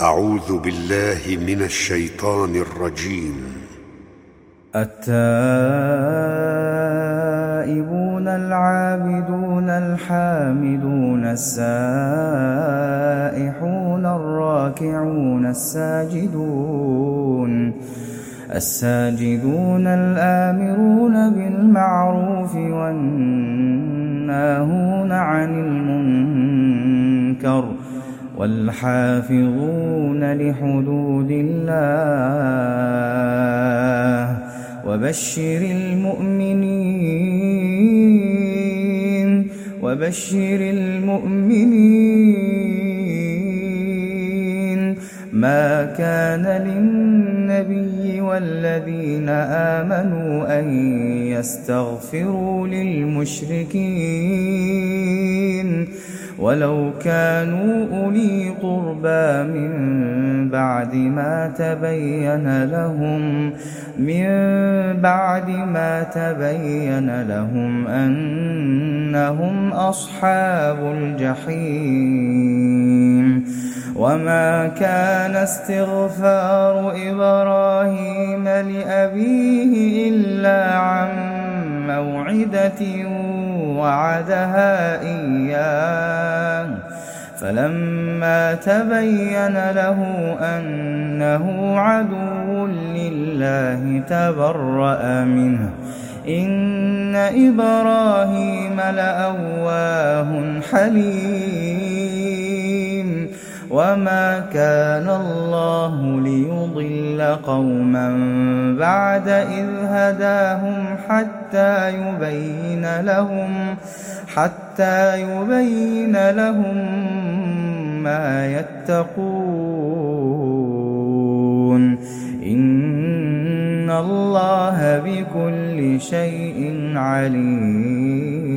أعوذ بالله من الشيطان الرجيم. التائبون العابدون الحامدون السائحون الراكعون الساجدون الساجدون الآمرون بالمعروف والناهون عن المنكر والحافظون لحدود الله وبشر المؤمنين وبشر المؤمنين. ما كان للنبي والذين آمنوا أن يستغفروا للمشركين. ولو كانوا أولي قربى من بعد ما تبين لهم من بعد ما تبين لهم أنهم أصحاب الجحيم. وما كان استغفار إبراهيم لأبيه إلا عن موعدة وعدها إياه. فلما تبين له أنه عدو لله تبرأ منه. إن إبراهيم لأواه حليم. وما كان الله ليضل قوما بعد إذ هداهم حتى يبين لهم حتى يبين لهم ما يتقون. إن الله بكل شيء عليم.